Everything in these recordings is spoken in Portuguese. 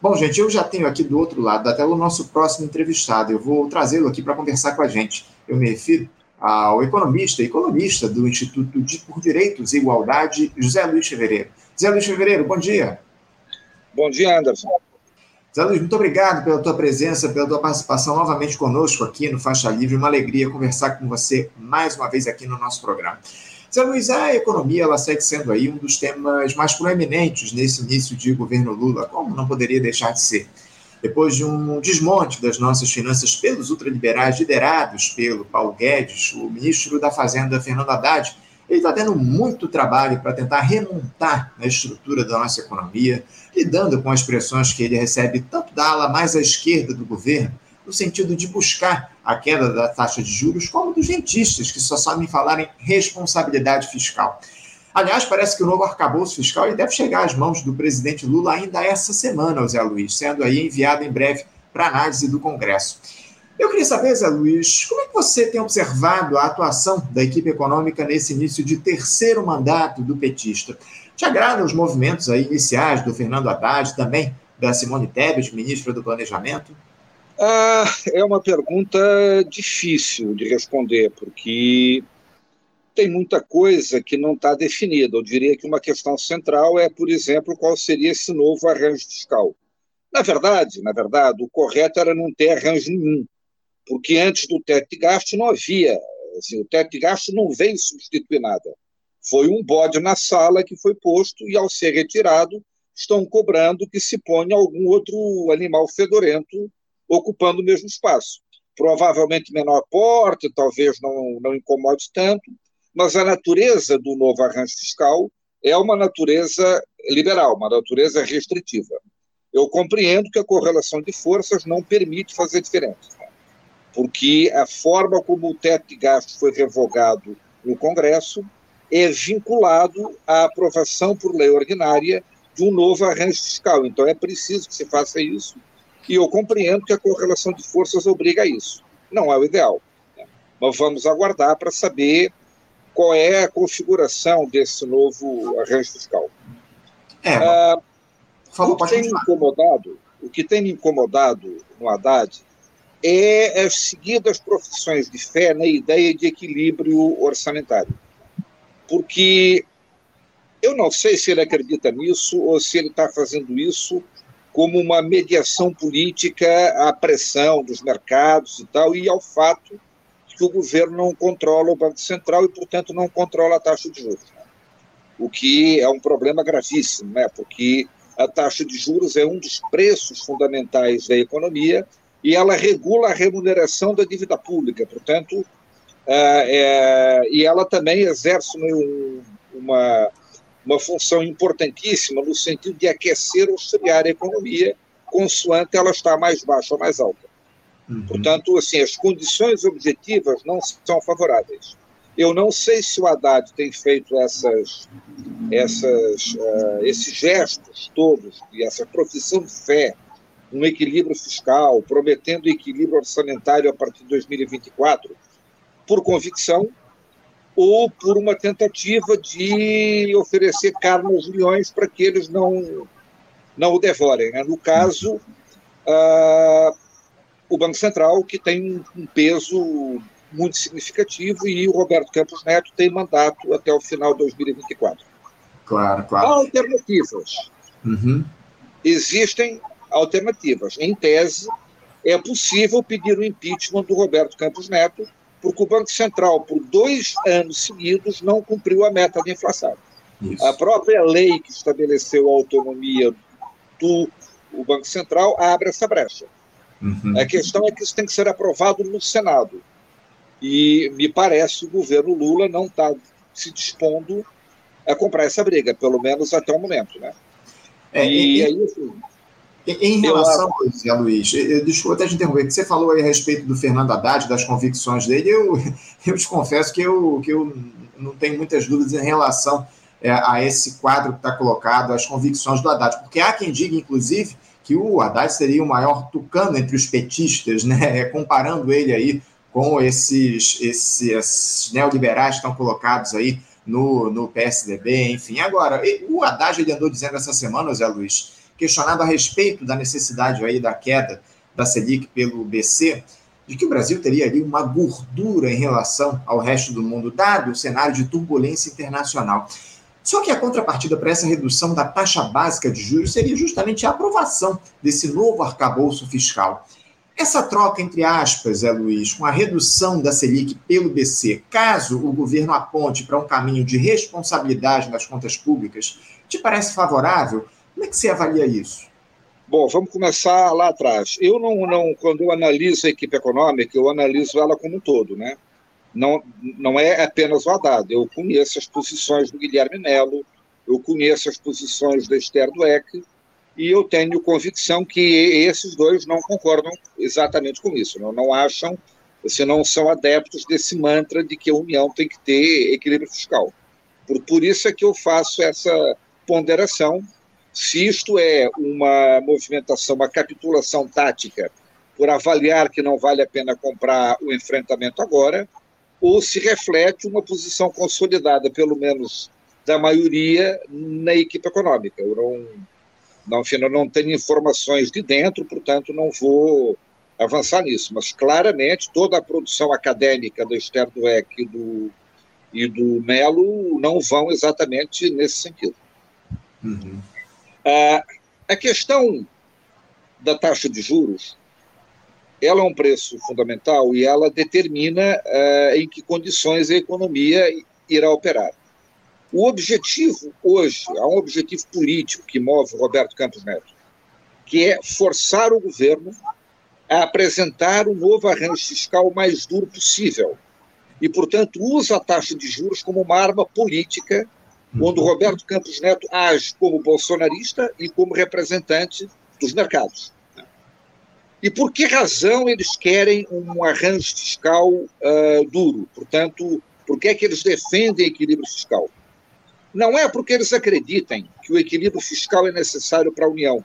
Bom, gente, eu já tenho aqui do outro lado da tela o nosso próximo entrevistado. Eu vou trazê-lo aqui para conversar com a gente. Eu me refiro ao economista e colunista do Instituto de, por Direitos e Igualdade, José Luiz Fevereiro. José Luiz Fevereiro, bom dia. Bom dia, Anderson. José Luiz, muito obrigado pela tua presença, pela tua participação novamente conosco aqui no Faixa Livre. Uma alegria conversar com você mais uma vez aqui no nosso programa. Zé Luiz, a economia ela segue sendo aí um dos temas mais proeminentes nesse início de governo Lula, como não poderia deixar de ser. Depois de um desmonte das nossas finanças pelos ultraliberais liderados pelo Paulo Guedes, o ministro da Fazenda, Fernando Haddad, ele está tendo muito trabalho para tentar remontar a estrutura da nossa economia, lidando com as pressões que ele recebe tanto da ala mais à esquerda do governo, no sentido de buscar a queda da taxa de juros, como dos rentistas, que só sabem falar em responsabilidade fiscal. Aliás, parece que o novo arcabouço fiscal deve chegar às mãos do presidente Lula ainda essa semana, Zé Luiz, sendo aí enviado em breve para análise do Congresso. Eu queria saber, Zé Luiz, como é que você tem observado a atuação da equipe econômica nesse início de terceiro mandato do petista? Te agradam os movimentos aí iniciais do Fernando Haddad, também da Simone Tebet, ministra do Planejamento? Ah, é uma pergunta difícil de responder, porque tem muita coisa que não está definida. Eu diria que uma questão central é, por exemplo, qual seria esse novo arranjo fiscal. Na verdade, na verdade, o correto era não ter arranjo nenhum, porque antes do teto de gasto não havia, assim, o teto de gasto não veio substituir nada. Foi um bode na sala que foi posto e, ao ser retirado, estão cobrando que se ponha algum outro animal fedorento ocupando o mesmo espaço. Provavelmente menor porte, talvez não, não incomode tanto, mas a natureza do novo arranjo fiscal é uma natureza liberal, uma natureza restritiva. Eu compreendo que a correlação de forças não permite fazer diferença, porque a forma como o teto de gastos foi revogado no Congresso é vinculado à aprovação por lei ordinária de um novo arranjo fiscal. Então é preciso que se faça isso e eu compreendo que a correlação de forças obriga a isso. Não é o ideal. Né? Mas vamos aguardar para saber qual é a configuração desse novo arranjo fiscal. É, ah, falou, o, que tem incomodado, o que tem incomodado no Haddad é, é seguir das profissões de fé na ideia de equilíbrio orçamentário. Porque eu não sei se ele acredita nisso ou se ele está fazendo isso como uma mediação política à pressão dos mercados e tal, e ao fato de que o governo não controla o Banco Central e, portanto, não controla a taxa de juros. O que é um problema gravíssimo, né? porque a taxa de juros é um dos preços fundamentais da economia e ela regula a remuneração da dívida pública. Portanto, é, é, e ela também exerce um, uma uma função importantíssima no sentido de aquecer ou esfriar a economia, consoante ela está mais baixa ou mais alta. Uhum. Portanto, assim, as condições objetivas não são favoráveis. Eu não sei se o Haddad tem feito essas, essas, uh, esses gestos todos e essa profissão de fé, um equilíbrio fiscal, prometendo equilíbrio orçamentário a partir de 2024, por convicção ou por uma tentativa de oferecer carne aos leões para que eles não, não o devorem. Né? No caso, uh, o Banco Central, que tem um peso muito significativo, e o Roberto Campos Neto tem mandato até o final de 2024. Claro, claro. Alternativas. Uhum. Existem alternativas. Em tese, é possível pedir o impeachment do Roberto Campos Neto porque o Banco Central, por dois anos seguidos, não cumpriu a meta de inflação. Isso. A própria lei que estabeleceu a autonomia do o Banco Central abre essa brecha. Uhum. A questão é que isso tem que ser aprovado no Senado. E me parece o governo Lula não está se dispondo a comprar essa briga, pelo menos até o momento. Né? É, e, e aí, assim, em relação, eu, Zé Luiz, eu, desculpa até te interromper, que você falou aí a respeito do Fernando Haddad, das convicções dele, eu, eu te confesso que eu, que eu não tenho muitas dúvidas em relação é, a esse quadro que está colocado, as convicções do Haddad, porque há quem diga, inclusive, que o Haddad seria o maior tucano entre os petistas, né, comparando ele aí com esses, esses neoliberais que estão colocados aí no, no PSDB, enfim. Agora, o Haddad ele andou dizendo essa semana, Zé Luiz, questionado a respeito da necessidade aí da queda da Selic pelo BC, de que o Brasil teria ali uma gordura em relação ao resto do mundo, dado o cenário de turbulência internacional. Só que a contrapartida para essa redução da taxa básica de juros seria justamente a aprovação desse novo arcabouço fiscal. Essa troca, entre aspas, é Luiz, com a redução da Selic pelo BC, caso o governo aponte para um caminho de responsabilidade nas contas públicas, te parece favorável? Como é que você avalia isso? Bom, vamos começar lá atrás. Eu não, não, quando eu analiso a equipe econômica, eu analiso ela como um todo, né? não, não é apenas o Haddad. Eu conheço as posições do Guilherme Melo, eu conheço as posições da Esther Dweck, e eu tenho convicção que esses dois não concordam exatamente com isso, não, não acham, se não são adeptos desse mantra de que a União tem que ter equilíbrio fiscal. Por, por isso é que eu faço essa ponderação, se isto é uma movimentação, uma capitulação tática, por avaliar que não vale a pena comprar o enfrentamento agora, ou se reflete uma posição consolidada, pelo menos da maioria, na equipe econômica. Eu não, não, enfim, eu não tenho informações de dentro, portanto, não vou avançar nisso. Mas, claramente, toda a produção acadêmica do Esther Dweck e do, e do Melo não vão exatamente nesse sentido. Uhum. Ah, a questão da taxa de juros ela é um preço fundamental e ela determina uh, em que condições a economia irá operar. O objetivo hoje, há um objetivo político que move o Roberto Campos Neto, que é forçar o governo a apresentar o novo arranjo fiscal mais duro possível. E, portanto, usa a taxa de juros como uma arma política, onde Roberto Campos Neto age como bolsonarista e como representante dos mercados. E por que razão eles querem um arranjo fiscal uh, duro? Portanto, por que é que eles defendem equilíbrio fiscal? Não é porque eles acreditem que o equilíbrio fiscal é necessário para a União,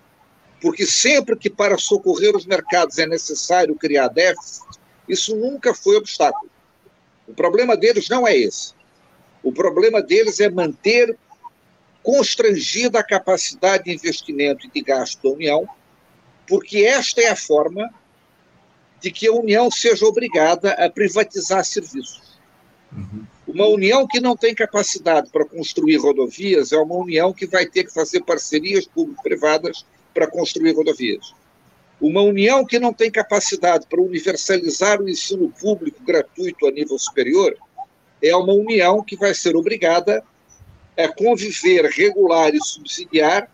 porque sempre que para socorrer os mercados é necessário criar déficit, isso nunca foi obstáculo. O problema deles não é esse. O problema deles é manter constrangida a capacidade de investimento e de gasto da União porque esta é a forma de que a União seja obrigada a privatizar serviços. Uhum. Uma União que não tem capacidade para construir rodovias é uma União que vai ter que fazer parcerias público-privadas para construir rodovias. Uma União que não tem capacidade para universalizar o ensino público gratuito a nível superior é uma União que vai ser obrigada a conviver, regular e subsidiar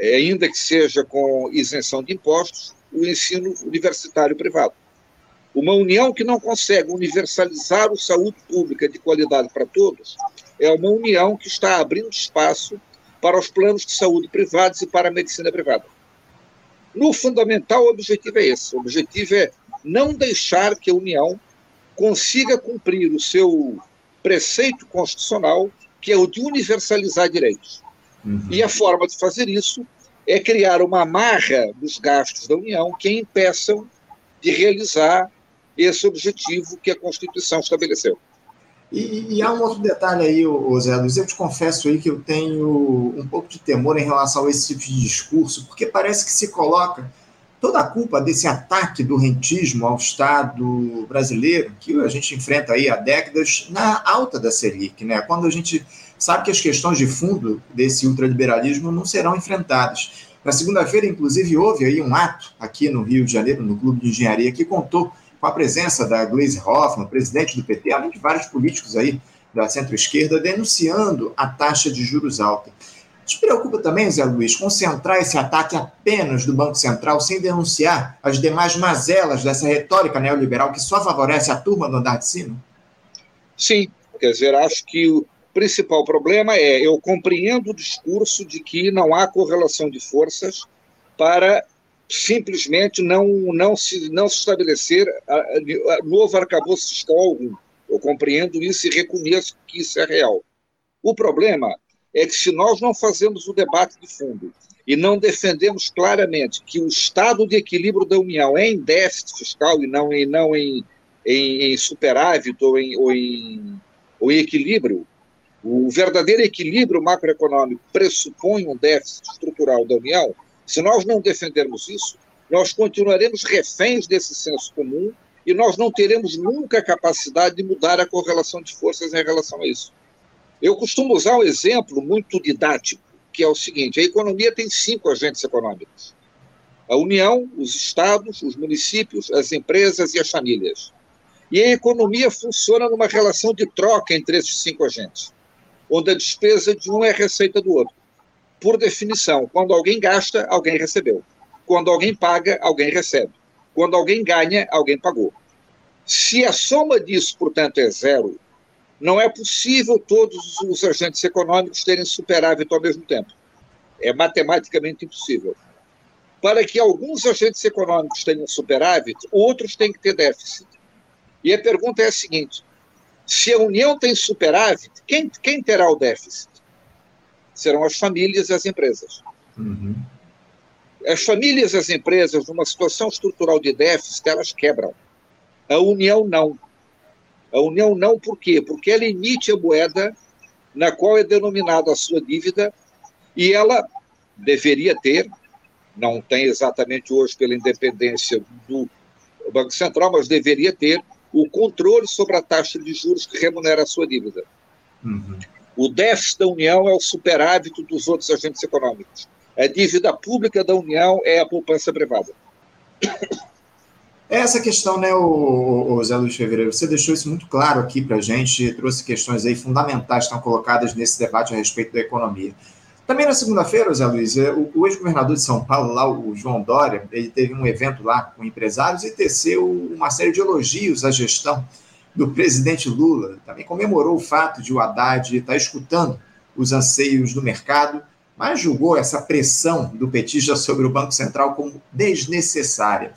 é, ainda que seja com isenção de impostos, o ensino universitário privado. Uma união que não consegue universalizar a saúde pública de qualidade para todos é uma união que está abrindo espaço para os planos de saúde privados e para a medicina privada. No fundamental, o objetivo é esse: o objetivo é não deixar que a União consiga cumprir o seu preceito constitucional, que é o de universalizar direitos. Uhum. E a forma de fazer isso é criar uma amarra dos gastos da União que impeçam de realizar esse objetivo que a Constituição estabeleceu. E, e, há um outro detalhe aí, Zé Luiz, eu te confesso aí que eu tenho um pouco de temor em relação a esse tipo de discurso, porque parece que se coloca toda a culpa desse ataque do rentismo ao Estado brasileiro, que a gente enfrenta aí há décadas, na alta da Selic, né? Quando a gente sabe que as questões de fundo desse ultraliberalismo não serão enfrentadas. Na segunda-feira, inclusive, houve aí um ato aqui no Rio de Janeiro, no Clube de Engenharia, que contou com a presença da Gleisi Hoffmann, presidente do PT, além de vários políticos aí da centro-esquerda, denunciando a taxa de juros alta. Te preocupa também, Zé Luiz, concentrar esse ataque apenas do Banco Central sem denunciar as demais mazelas dessa retórica neoliberal que só favorece a turma do andar de cima? Sim, quer dizer, acho que principal problema é eu compreendo o discurso de que não há correlação de forças para simplesmente não, não, se, não se estabelecer a, a, novo arcabouço fiscal algum. Eu compreendo isso e reconheço que isso é real. O problema é que se nós não fazemos o debate de fundo e não defendemos claramente que o estado de equilíbrio da União é em déficit fiscal e não em, não em, em, em superávit ou em, ou, em, ou em equilíbrio, O verdadeiro equilíbrio macroeconômico pressupõe um déficit estrutural da União. Se nós não defendermos isso, nós continuaremos reféns desse senso comum e nós não teremos nunca a capacidade de mudar a correlação de forças em relação a isso. Eu costumo usar um exemplo muito didático, que é o seguinte: a economia tem cinco agentes econômicos: a União, os estados, os municípios, as empresas e as famílias. E a economia funciona numa relação de troca entre esses cinco agentes onde a despesa de um é a receita do outro. Por definição, quando alguém gasta, alguém recebeu. Quando alguém paga, alguém recebe. Quando alguém ganha, alguém pagou. Se a soma disso, portanto, é zero, não é possível todos os agentes econômicos terem superávit ao mesmo tempo. É matematicamente impossível. Para que alguns agentes econômicos tenham superávit, outros têm que ter déficit. E a pergunta é a seguinte: se a União tem superávit, quem, quem terá o déficit? Serão as famílias e as empresas. Uhum. As famílias e as empresas, numa situação estrutural de déficit, elas quebram. A União não. A União não por quê? Porque ela emite a moeda na qual é denominada a sua dívida e ela deveria ter, não tem exatamente hoje pela independência do Banco Central, mas deveria ter o controle sobre a taxa de juros que remunera a sua dívida. Uhum. O déficit da União é o superávit dos outros agentes econômicos. A dívida pública da União é a poupança privada. Essa questão, né, o, o Zé Luiz Fevereiro, você deixou isso muito claro aqui para a gente, trouxe questões aí fundamentais que estão colocadas nesse debate a respeito da economia. Também na segunda-feira, Zé Luiz, é, o, o ex-governador de São Paulo, lá, o João Dória, ele teve um evento lá com empresários e teceu uma série de elogios à gestão do presidente Lula. Também comemorou o fato de o Haddad estar escutando os anseios do mercado, mas julgou essa pressão do petista sobre o Banco Central como desnecessária.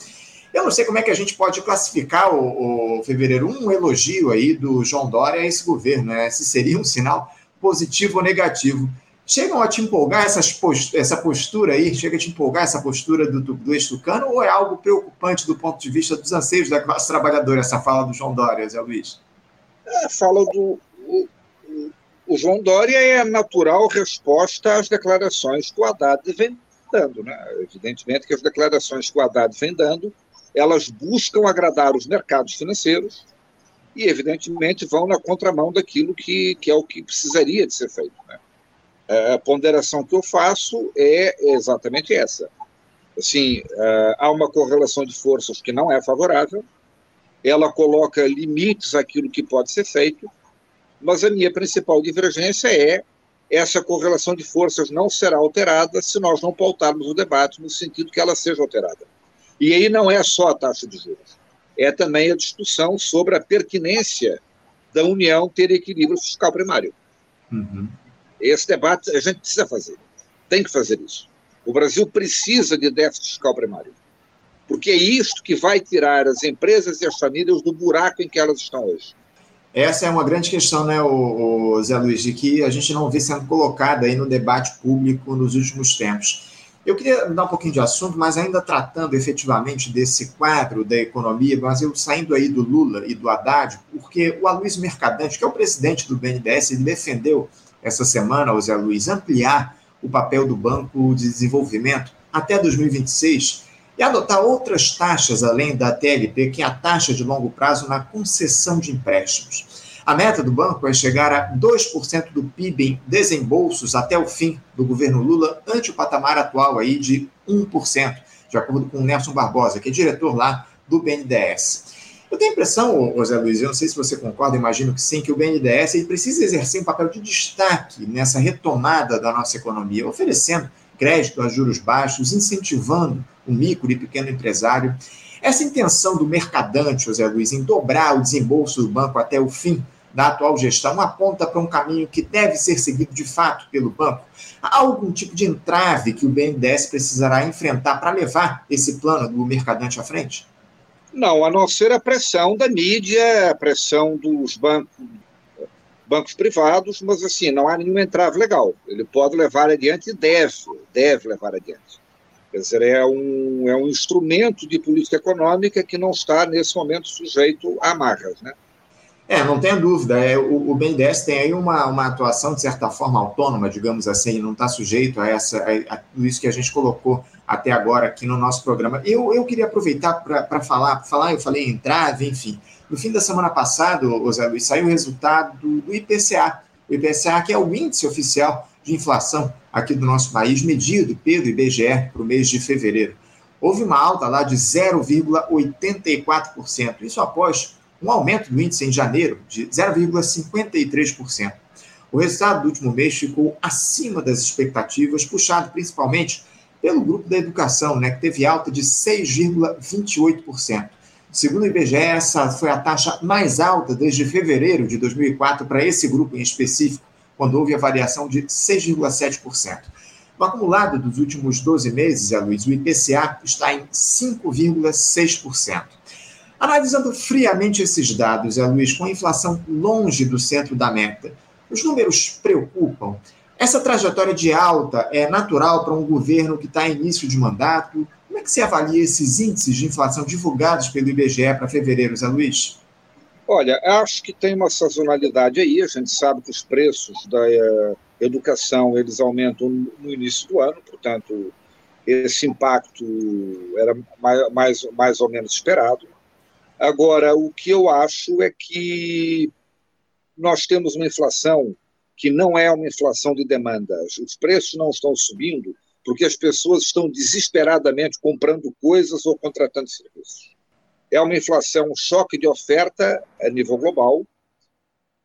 Eu não sei como é que a gente pode classificar, o, o Fevereiro, um elogio aí do João Dória a esse governo, né? Se seria um sinal positivo ou negativo chegam a te empolgar post essa postura aí? Chega a te empolgar essa postura do, do ex-tucano ou é algo preocupante do ponto de vista dos anseios da classe trabalhadora, essa fala do João Dória, Zé Luiz? É, fala do. O, o, João Dória é a natural resposta às declarações que o Haddad vem dando. Né? Evidentemente que as declarações que o Haddad vem dando, elas buscam agradar os mercados financeiros e, evidentemente, vão na contramão daquilo que, que é o que precisaria de ser feito. Né? a ponderação que eu faço é exatamente essa. Assim, uh, há uma correlação de forças que não é favorável, ela coloca limites àquilo que pode ser feito, mas a minha principal divergência é essa correlação de forças não será alterada se nós não pautarmos o debate no sentido que ela seja alterada. E aí não é só a taxa de juros, é também a discussão sobre a pertinência da União ter equilíbrio fiscal primário. Uhum. Esse debate a gente precisa fazer. Tem que fazer isso. O Brasil precisa de déficit fiscal primário. Porque é isto que vai tirar as empresas e as famílias do buraco em que elas estão hoje. Essa é uma grande questão, né, o, o Zé Luiz, de que a gente não vê sendo colocada aí no debate público nos últimos tempos. Eu queria dar um pouquinho de assunto, mas ainda tratando efetivamente desse quadro da economia, mas eu saindo aí do Lula e do Haddad, porque o Aloysio Mercadante, que é o presidente do BNDES, ele defendeu essa semana, José Luiz, ampliar o papel do Banco de Desenvolvimento até 2026 e adotar outras taxas além da TLP, que é a taxa de longo prazo na concessão de empréstimos. A meta do banco é chegar a 2% do PIB em desembolsos até o fim do governo Lula, ante o patamar atual aí de 1%, de acordo com o Nelson Barbosa, que é diretor lá do BNDES. Eu tenho a impressão, José Luiz, eu não sei se você concorda, imagino que sim, que o BNDES ele precisa exercer um papel de destaque nessa retomada da nossa economia, oferecendo crédito a juros baixos, incentivando o micro e pequeno empresário. Essa intenção do mercadante, José Luiz, em dobrar o desembolso do banco até o fim da atual gestão aponta para um caminho que deve ser seguido de fato pelo banco? Há algum tipo de entrave que o BNDES precisará enfrentar para levar esse plano do mercadante à frente? Não, a não ser a pressão da mídia, a pressão dos bancos, bancos privados, mas assim, não há nenhum entrave legal. Ele pode levar adiante e deve, deve levar adiante. Quer dizer, é um, é um instrumento de política econômica que não está, nesse momento, sujeito a amarras, né? É, não tenha dúvida. É, o, o BNDES tem aí uma, uma atuação, de certa forma, autônoma, digamos assim, não está sujeito a, essa, a, a tudo isso que a gente colocou até agora aqui no nosso programa. Eu, eu queria aproveitar para falar, falar, eu falei em trave, enfim. No fim da semana passada, Zé Luiz, saiu o resultado do, do IPCA. O IPCA, que é o índice oficial de inflação aqui do nosso país, medido pelo IBGE para o mês de fevereiro. Houve uma alta lá de 0,84%. Isso após um aumento do índice em janeiro de 0,53%. O resultado do último mês ficou acima das expectativas, puxado principalmente pelo grupo da educação, né, que teve alta de 6,28%. Segundo o IBGE, essa foi a taxa mais alta desde fevereiro de 2004 para esse grupo em específico, quando houve a variação de 6,7%. No acumulado dos últimos 12 meses, Luiz, o IPCA está em 5,6%. Analisando friamente esses dados, Luiz, com a inflação longe do centro da meta, os números preocupam. Essa trajetória de alta é natural para um governo que está em início de mandato? Como é que você avalia esses índices de inflação divulgados pelo IBGE para fevereiro, Zé Luiz? Olha, acho que tem uma sazonalidade aí. A gente sabe que os preços da uh, educação eles aumentam no início do ano, portanto, esse impacto era mais, mais, mais ou menos esperado. Agora, o que eu acho é que nós temos uma inflação que não é uma inflação de demanda. Os preços não estão subindo porque as pessoas estão desesperadamente comprando coisas ou contratando serviços. É uma inflação, um choque de oferta a nível global,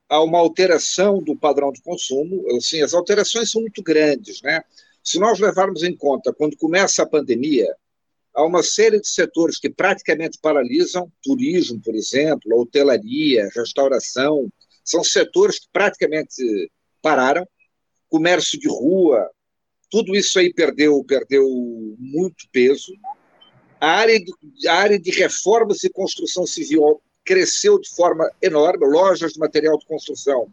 há uma alteração do padrão de consumo. Assim, as alterações são muito grandes, né? Se nós levarmos em conta quando começa a pandemia, há uma série de setores que praticamente paralisam, turismo, por exemplo, hotelaria, restauração, são setores que praticamente pararam, comércio de rua, tudo isso aí perdeu, perdeu muito peso. A área, de, a área de reformas e construção civil cresceu de forma enorme, lojas de material de construção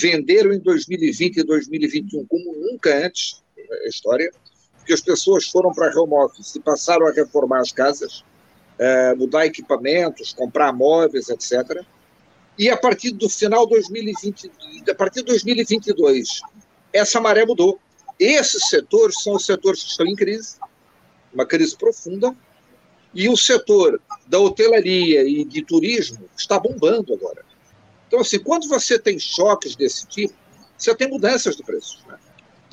venderam em 2020 e 2021 como nunca antes, a história, porque as pessoas foram para home office e passaram a reformar as casas, uh, mudar equipamentos, comprar móveis, etc. E a partir do final de 2020, a partir de 2022, essa maré mudou. Esses setores são os setores que estão em crise, uma crise profunda, e o setor da hotelaria e de turismo está bombando agora. Então, assim, quando você tem choques desse tipo, você tem mudanças de preços. Né?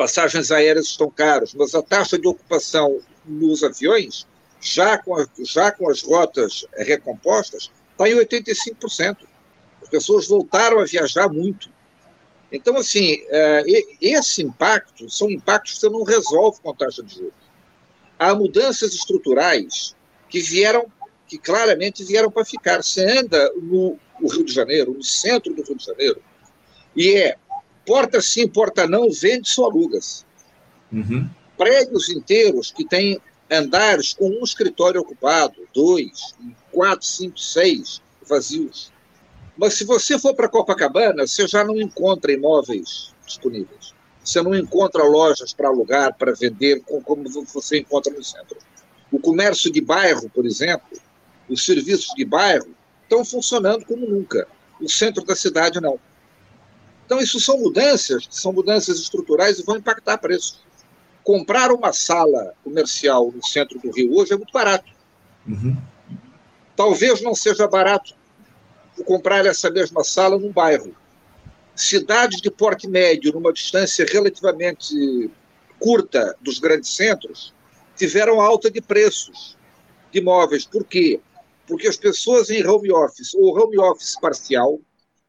Passagens aéreas estão caras, mas a taxa de ocupação nos aviões, já com, a, já com as rotas recompostas, está em 85%. As pessoas voltaram a viajar muito. Então, assim, é, esse impacto são impactos que você não resolve com a taxa de juros. Há mudanças estruturais que vieram, que claramente vieram para ficar. Você anda no, no Rio de Janeiro, no centro do Rio de Janeiro, e é porta sim, porta não, vende ou alugas. Uhum. Prédios inteiros que têm andares com um escritório ocupado, dois, quatro, cinco, seis vazios. Mas se você for para Copacabana, você já não encontra imóveis disponíveis. Você não encontra lojas para alugar, para vender, como você encontra no centro. O comércio de bairro, por exemplo, os serviços de bairro estão funcionando como nunca. O centro da cidade não. Então, isso são mudanças, são mudanças estruturais e vão impactar preços. Comprar uma sala comercial no centro do Rio hoje é muito barato. Uhum. Talvez não seja barato comprar essa mesma sala num bairro. Cidades de porte médio, numa distância relativamente curta dos grandes centros, tiveram alta de preços de imóveis. Por quê? Porque as pessoas em home office ou home office parcial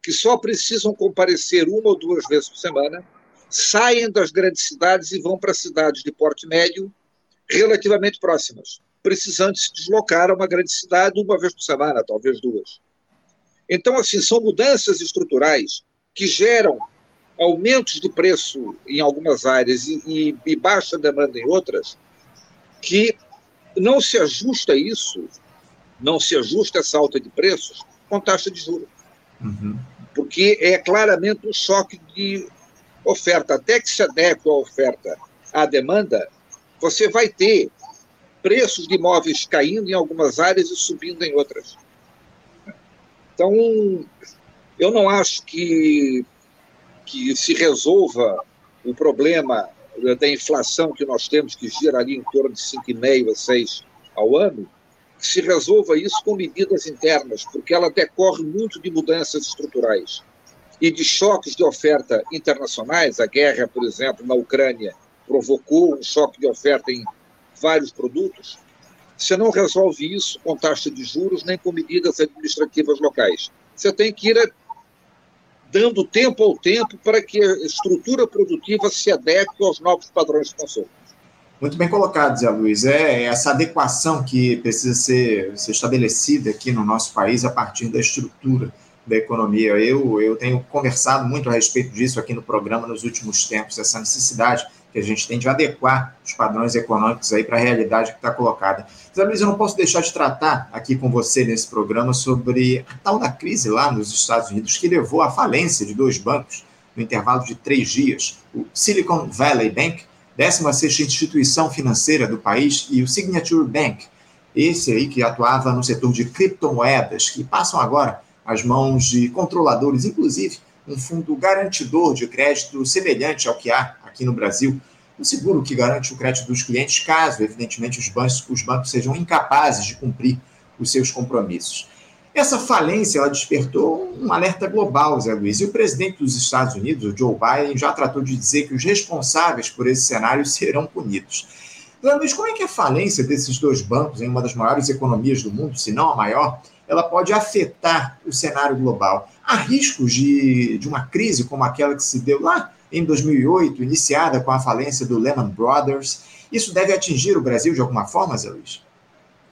que só precisam comparecer uma ou duas vezes por semana, saem das grandes cidades e vão para cidades de porte médio relativamente próximas, precisando se deslocar a uma grande cidade uma vez por semana, talvez duas. Então, assim, são mudanças estruturais que geram aumentos de preço em algumas áreas e, e, baixa demanda em outras, que não se ajusta isso, não se ajusta essa alta de preços com taxa de juros. Uhum porque é claramente um choque de oferta. Até que se adeque a oferta à demanda, você vai ter preços de imóveis caindo em algumas áreas e subindo em outras. Então, Eu não acho que, que se resolva o problema da inflação que nós temos, que gira ali em torno de 5,5% a 6% ao ano, que se resolva isso com medidas internas, porque ela decorre muito de mudanças estruturais e de choques de oferta internacionais. A guerra, por exemplo, na Ucrânia provocou um choque de oferta em vários produtos. Você não resolve isso com taxa de juros nem com medidas administrativas locais. Você tem que ir dando tempo ao tempo para que a estrutura produtiva se adeque aos novos padrões de consumo. Muito bem colocado, Zé Luiz. É essa adequação que precisa ser, ser estabelecida aqui no nosso país a partir da estrutura da economia. Eu, eu tenho conversado muito a respeito disso aqui no programa nos últimos tempos, essa necessidade que a gente tem de adequar os padrões econômicos aí para a realidade que está colocada. Zé Luiz, eu não posso deixar de tratar aqui com você nesse programa sobre a tal da crise lá nos Estados Unidos que levou à falência de dois bancos no intervalo de três dias, o Silicon Valley Bank 16 instituição financeira do país, e o Signature Bank, esse aí que atuava no setor de criptomoedas, que passam agora às mãos de controladores, inclusive um fundo garantidor de crédito semelhante ao que há aqui no Brasil, um seguro que garante o crédito dos clientes, caso, evidentemente, os bancos, os bancos sejam incapazes de cumprir os seus compromissos. Essa falência ela despertou um alerta global, Zé Luiz, e o presidente dos Estados Unidos, o Joe Biden, já tratou de dizer que os responsáveis por esse cenário serão punidos. Zé Luiz, como é que a falência desses dois bancos, em uma das maiores economias do mundo, se não a maior, ela pode afetar o cenário global? Há riscos de, de uma crise como aquela que se deu lá em 2008, iniciada com a falência do Lehman Brothers. Isso deve atingir o Brasil de alguma forma, Zé Luiz?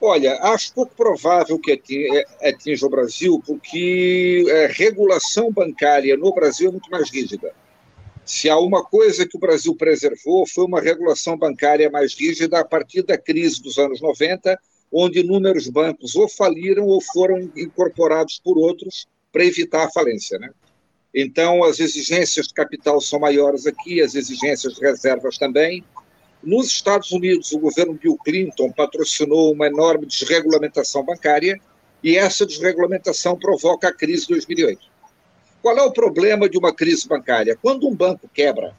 Olha, acho pouco provável que atinja o Brasil, porque a é, regulação bancária no Brasil é muito mais rígida. Se há uma coisa que o Brasil preservou, foi uma regulação bancária mais rígida a partir da crise dos anos 90, onde inúmeros bancos ou faliram ou foram incorporados por outros para evitar a falência. Né? Então, as exigências de capital são maiores aqui, as exigências de reservas também. Nos Estados Unidos, o governo Bill Clinton patrocinou uma enorme desregulamentação bancária e essa desregulamentação provoca a crise de 2008. Qual é o problema de uma crise bancária? Quando um banco quebra,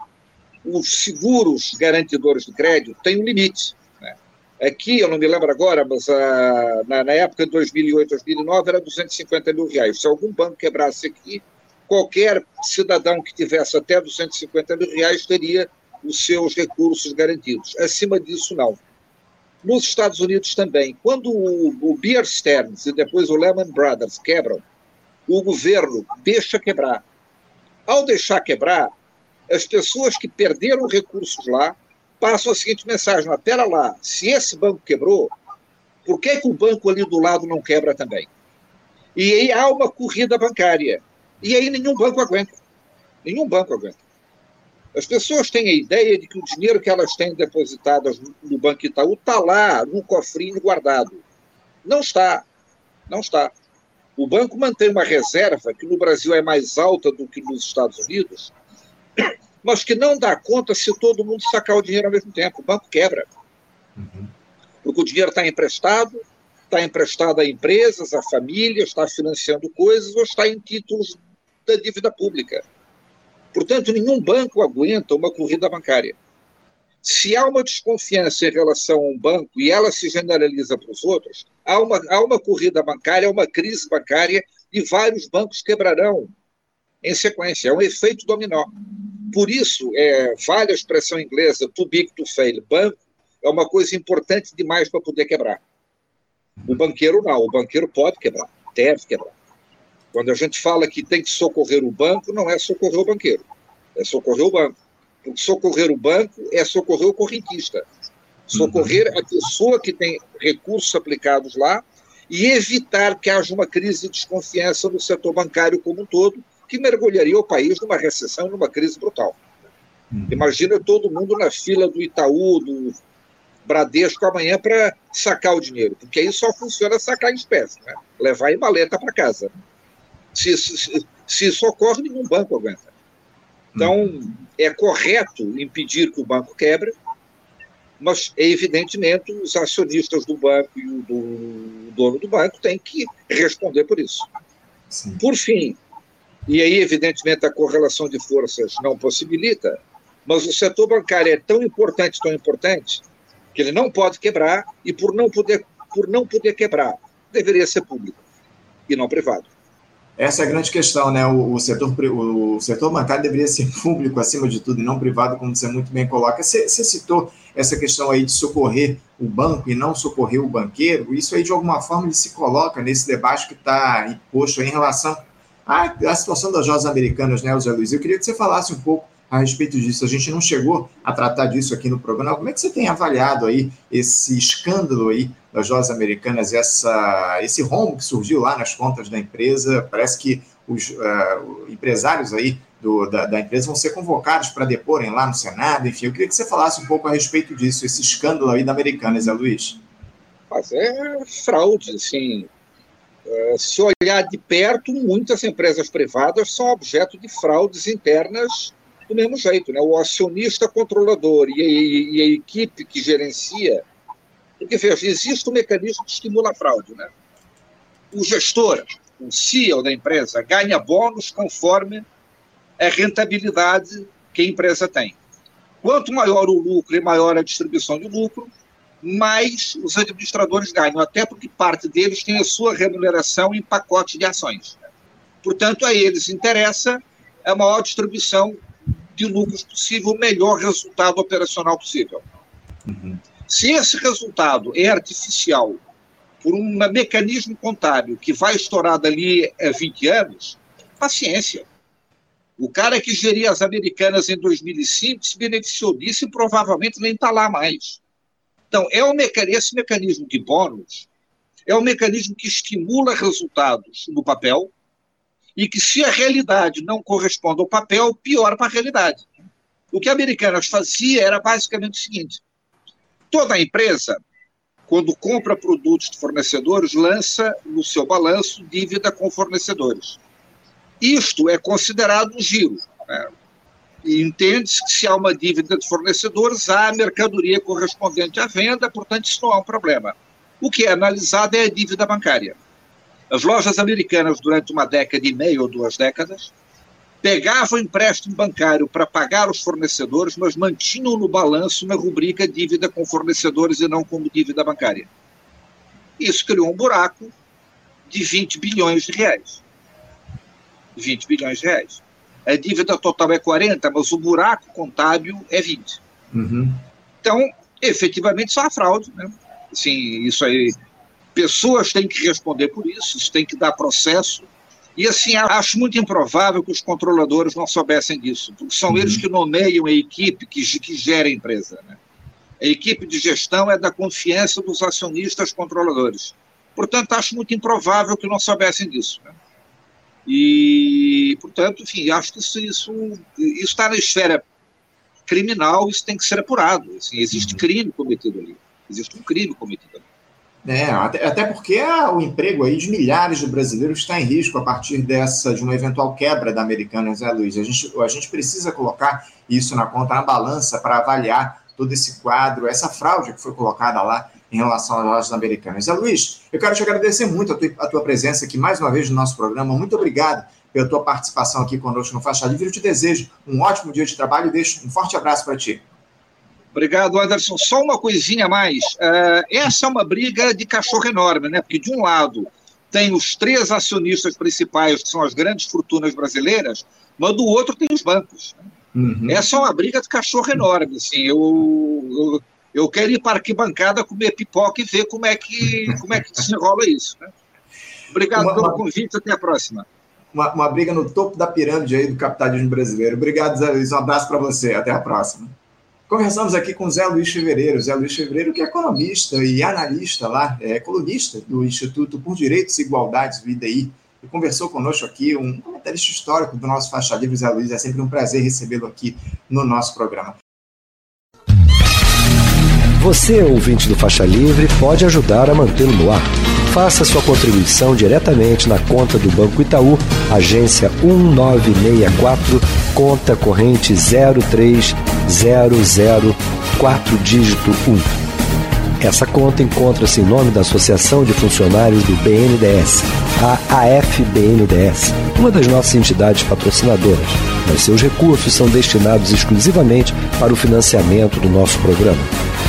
os seguros garantidores de crédito têm um limite. Né? Aqui, eu não me lembro agora, mas ah, na, na, época de 2008, 2009, era 250 mil reais. Se algum banco quebrasse aqui, qualquer cidadão que tivesse até 250 mil reais teria os seus recursos garantidos. Acima disso, não. Nos Estados Unidos também, quando o, o Bear Stearns e depois o Lehman Brothers quebram, o governo deixa quebrar. Ao deixar quebrar, as pessoas que perderam recursos lá passam a seguinte mensagem: mas pera lá, se esse banco quebrou, por que, que o banco ali do lado não quebra também? E aí há uma corrida bancária. E aí nenhum banco aguenta. Nenhum banco aguenta. As pessoas têm a ideia de que o dinheiro que elas têm depositado no Banco Itaú está lá, num cofrinho guardado. Não está. Não está. O banco mantém uma reserva que no Brasil é mais alta do que nos Estados Unidos, mas que não dá conta se todo mundo sacar o dinheiro ao mesmo tempo. O banco quebra. Uhum. Porque o dinheiro está emprestado, está emprestado a empresas, a famílias, está financiando coisas ou está em títulos da dívida pública. Portanto, nenhum banco aguenta uma corrida bancária. Se há uma desconfiança em relação a um banco e ela se generaliza para os outros, há uma, há uma corrida bancária, há uma crise bancária e vários bancos quebrarão em sequência. É um efeito dominó. Por isso, é, vale a expressão inglesa too big to fail. Banco é uma coisa importante demais para poder quebrar. O banqueiro não. O banqueiro pode quebrar, deve quebrar. Quando a gente fala que tem que socorrer o banco, não é socorrer o banqueiro, é socorrer o banco. Porque socorrer o banco é socorrer o correntista. Socorrer uhum. a pessoa que tem recursos aplicados lá e evitar que haja uma crise de desconfiança no setor bancário como um todo, que mergulharia o país numa recessão, numa crise brutal. Uhum. Imagina todo mundo na fila do Itaú, do Bradesco amanhã para sacar o dinheiro, porque aí só funciona sacar em espécie, né? levar em maleta para casa. Se, se, se isso ocorre, nenhum banco aguenta. Então, hum. é correto impedir que o banco quebre, mas, evidentemente, os acionistas do banco e o, do, o dono do banco têm que responder por isso. Sim. Por fim, e aí, evidentemente, a correlação de forças não possibilita, mas o setor bancário é tão importante, tão importante, que ele não pode quebrar, e por não poder, por não poder quebrar, deveria ser público e não privado. Essa é a grande questão, né? O, o, setor, o setor bancário deveria ser público acima de tudo e não privado, como você muito bem coloca. Você, você citou essa questão aí de socorrer o banco e não socorrer o banqueiro. Isso aí, de alguma forma, ele se coloca nesse debate que está imposto em relação à, à situação das joias americanas, né, José Luiz? Eu queria que você falasse um pouco a respeito disso. A gente não chegou a tratar disso aqui no programa. Como é que você tem avaliado aí esse escândalo aí das joias americanas, essa, esse rombo que surgiu lá nas contas da empresa? Parece que os uh, empresários aí do, da, da, empresa vão ser convocados para deporem lá no Senado. Enfim, eu queria que você falasse um pouco a respeito disso, esse escândalo aí da Americanas, Zé Luiz. Mas é fraude, assim. É, se olhar de perto, muitas empresas privadas são objeto de fraudes internas do mesmo jeito, né? O acionista controlador e a, e a equipe que gerencia, porque veja, existe um mecanismo que estimula a fraude, né? O gestor, o CEO da empresa, ganha bônus conforme a rentabilidade que a empresa tem. Quanto maior o lucro e maior a distribuição de lucro, mais os administradores ganham, até porque parte deles tem a sua remuneração em pacote de ações. Portanto, a eles interessa a maior distribuição de lucros possível, o melhor resultado operacional possível. Uhum. Se esse resultado é artificial por um mecanismo contábil que vai estourar dali a 20 anos, paciência. O cara que geria as americanas em 2005 se beneficiou disso e provavelmente nem está lá mais. Então, é um mecanismo, esse mecanismo de bônus é um mecanismo que estimula resultados no papel, e que se a realidade não corresponde ao papel, pior para a realidade. O que a Americanas fazia era basicamente o seguinte: toda empresa, quando compra produtos de fornecedores, lança no seu balanço dívida com fornecedores. Isto é considerado um giro. Né? Entende-se que se há uma dívida de fornecedores, há a mercadoria correspondente à venda, portanto, isso não é um problema. O que é analisado é a dívida bancária. As lojas americanas, durante uma década e meia ou duas décadas, pegavam empréstimo bancário para pagar os fornecedores, mas mantinham no balanço uma rubrica dívida com fornecedores e não como dívida bancária. Isso criou um buraco de 20 bilhões de reais. 20 bilhões de reais. A dívida total é 40, mas o buraco contábil é 20. Uhum. Então, efetivamente, só a fraude. Né? Assim, isso aí pessoas têm que responder por isso, isso tem que dar processo. E assim, acho muito improvável que os controladores não soubessem disso, porque são uhum. eles que nomeiam a equipe que, que gera a empresa. Né? A equipe de gestão é da confiança dos acionistas controladores. Portanto, acho muito improvável que não soubessem disso. Né? E, portanto, enfim, acho que isso, está na esfera criminal, isso tem que ser apurado. Assim, existe uhum. crime cometido ali. Existe um crime cometido ali. É, até, até porque o emprego aí de milhares de brasileiros está em risco a partir dessa, de uma eventual quebra da Americanas, né, Luiz? A gente, a gente precisa colocar isso na conta, na balança, para avaliar todo esse quadro, essa fraude que foi colocada lá em relação às lojas americanas. Zé Luiz, eu quero te agradecer muito a tua, a tua presença aqui mais uma vez no nosso programa. Muito obrigado pela tua participação aqui conosco no Faixa Livre. Eu te desejo um ótimo dia de trabalho e deixo um forte abraço para ti. Obrigado, Anderson. Só uma coisinha a mais. Uh, essa é uma briga de cachorro enorme, né? Porque, de um lado, tem os três acionistas principais, que são as grandes fortunas brasileiras, mas do outro tem os bancos. Uhum. Essa é uma briga de cachorro enorme. Assim, eu, eu, eu quero ir para a arquibancada comer pipoca e ver como é que, como é que desenrola isso. Né? Obrigado uma, pelo convite, até a próxima. Uma, uma briga no topo da pirâmide aí do capitalismo brasileiro. Obrigado, Zé Luiz. Um abraço para você. Até a próxima. Conversamos aqui com Zé Luiz Fevereiro. Zé Luiz Fevereiro, que é economista e analista lá, é colunista do Instituto por Direitos e Igualdades do IDI, e conversou conosco aqui, um comentarista histórico do nosso Faixa Livre, Zé Luiz. É sempre um prazer recebê-lo aqui no nosso programa. Você, ouvinte do Faixa Livre, pode ajudar a mantê-lo no ar. Faça sua contribuição diretamente na conta do Banco Itaú, agência 1964, conta corrente 0300, 4 dígito 1 Essa conta encontra-se em nome da Associação de Funcionários do BNDES, a AFBNDES, uma das nossas entidades patrocinadoras, mas seus recursos são destinados exclusivamente para o financiamento do nosso programa.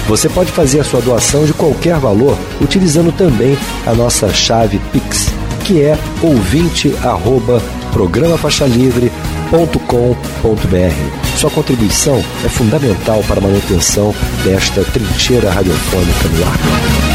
Você pode fazer a sua doação de qualquer valor utilizando também a nossa chave Pix, que é ouvinte@programafaixalivre.com.br. Sua contribuição é fundamental para a manutenção desta trincheira radiofônica no ar.